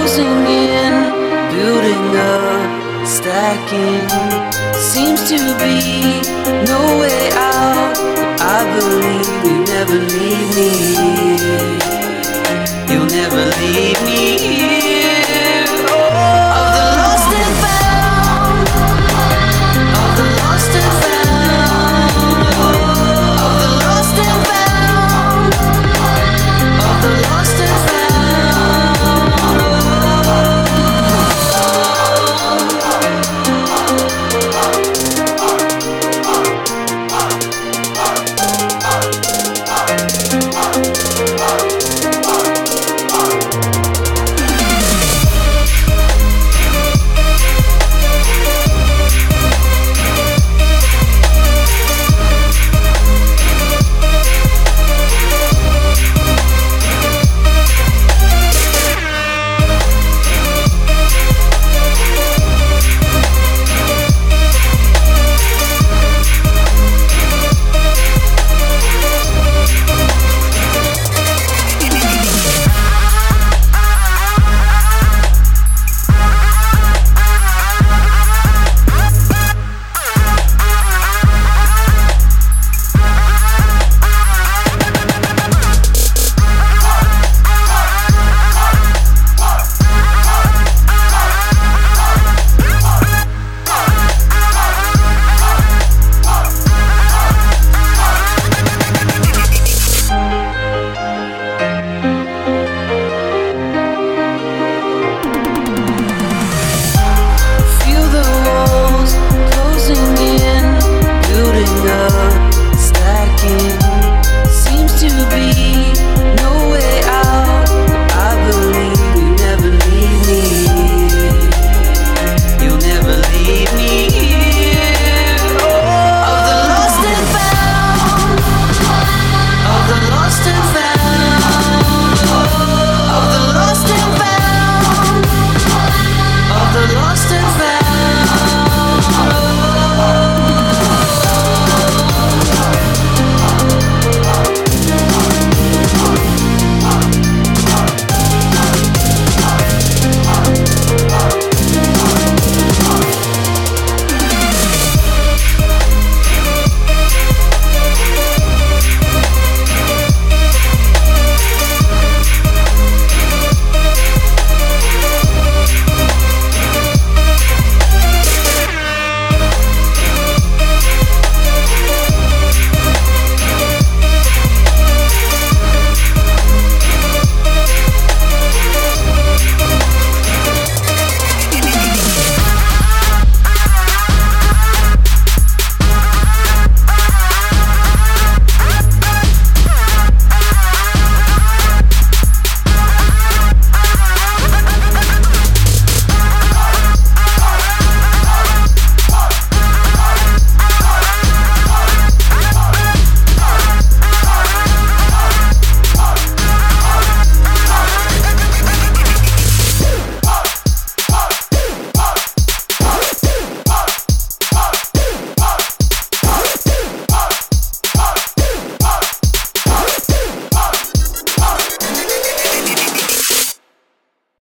closing in, building up, stacking. Seems to be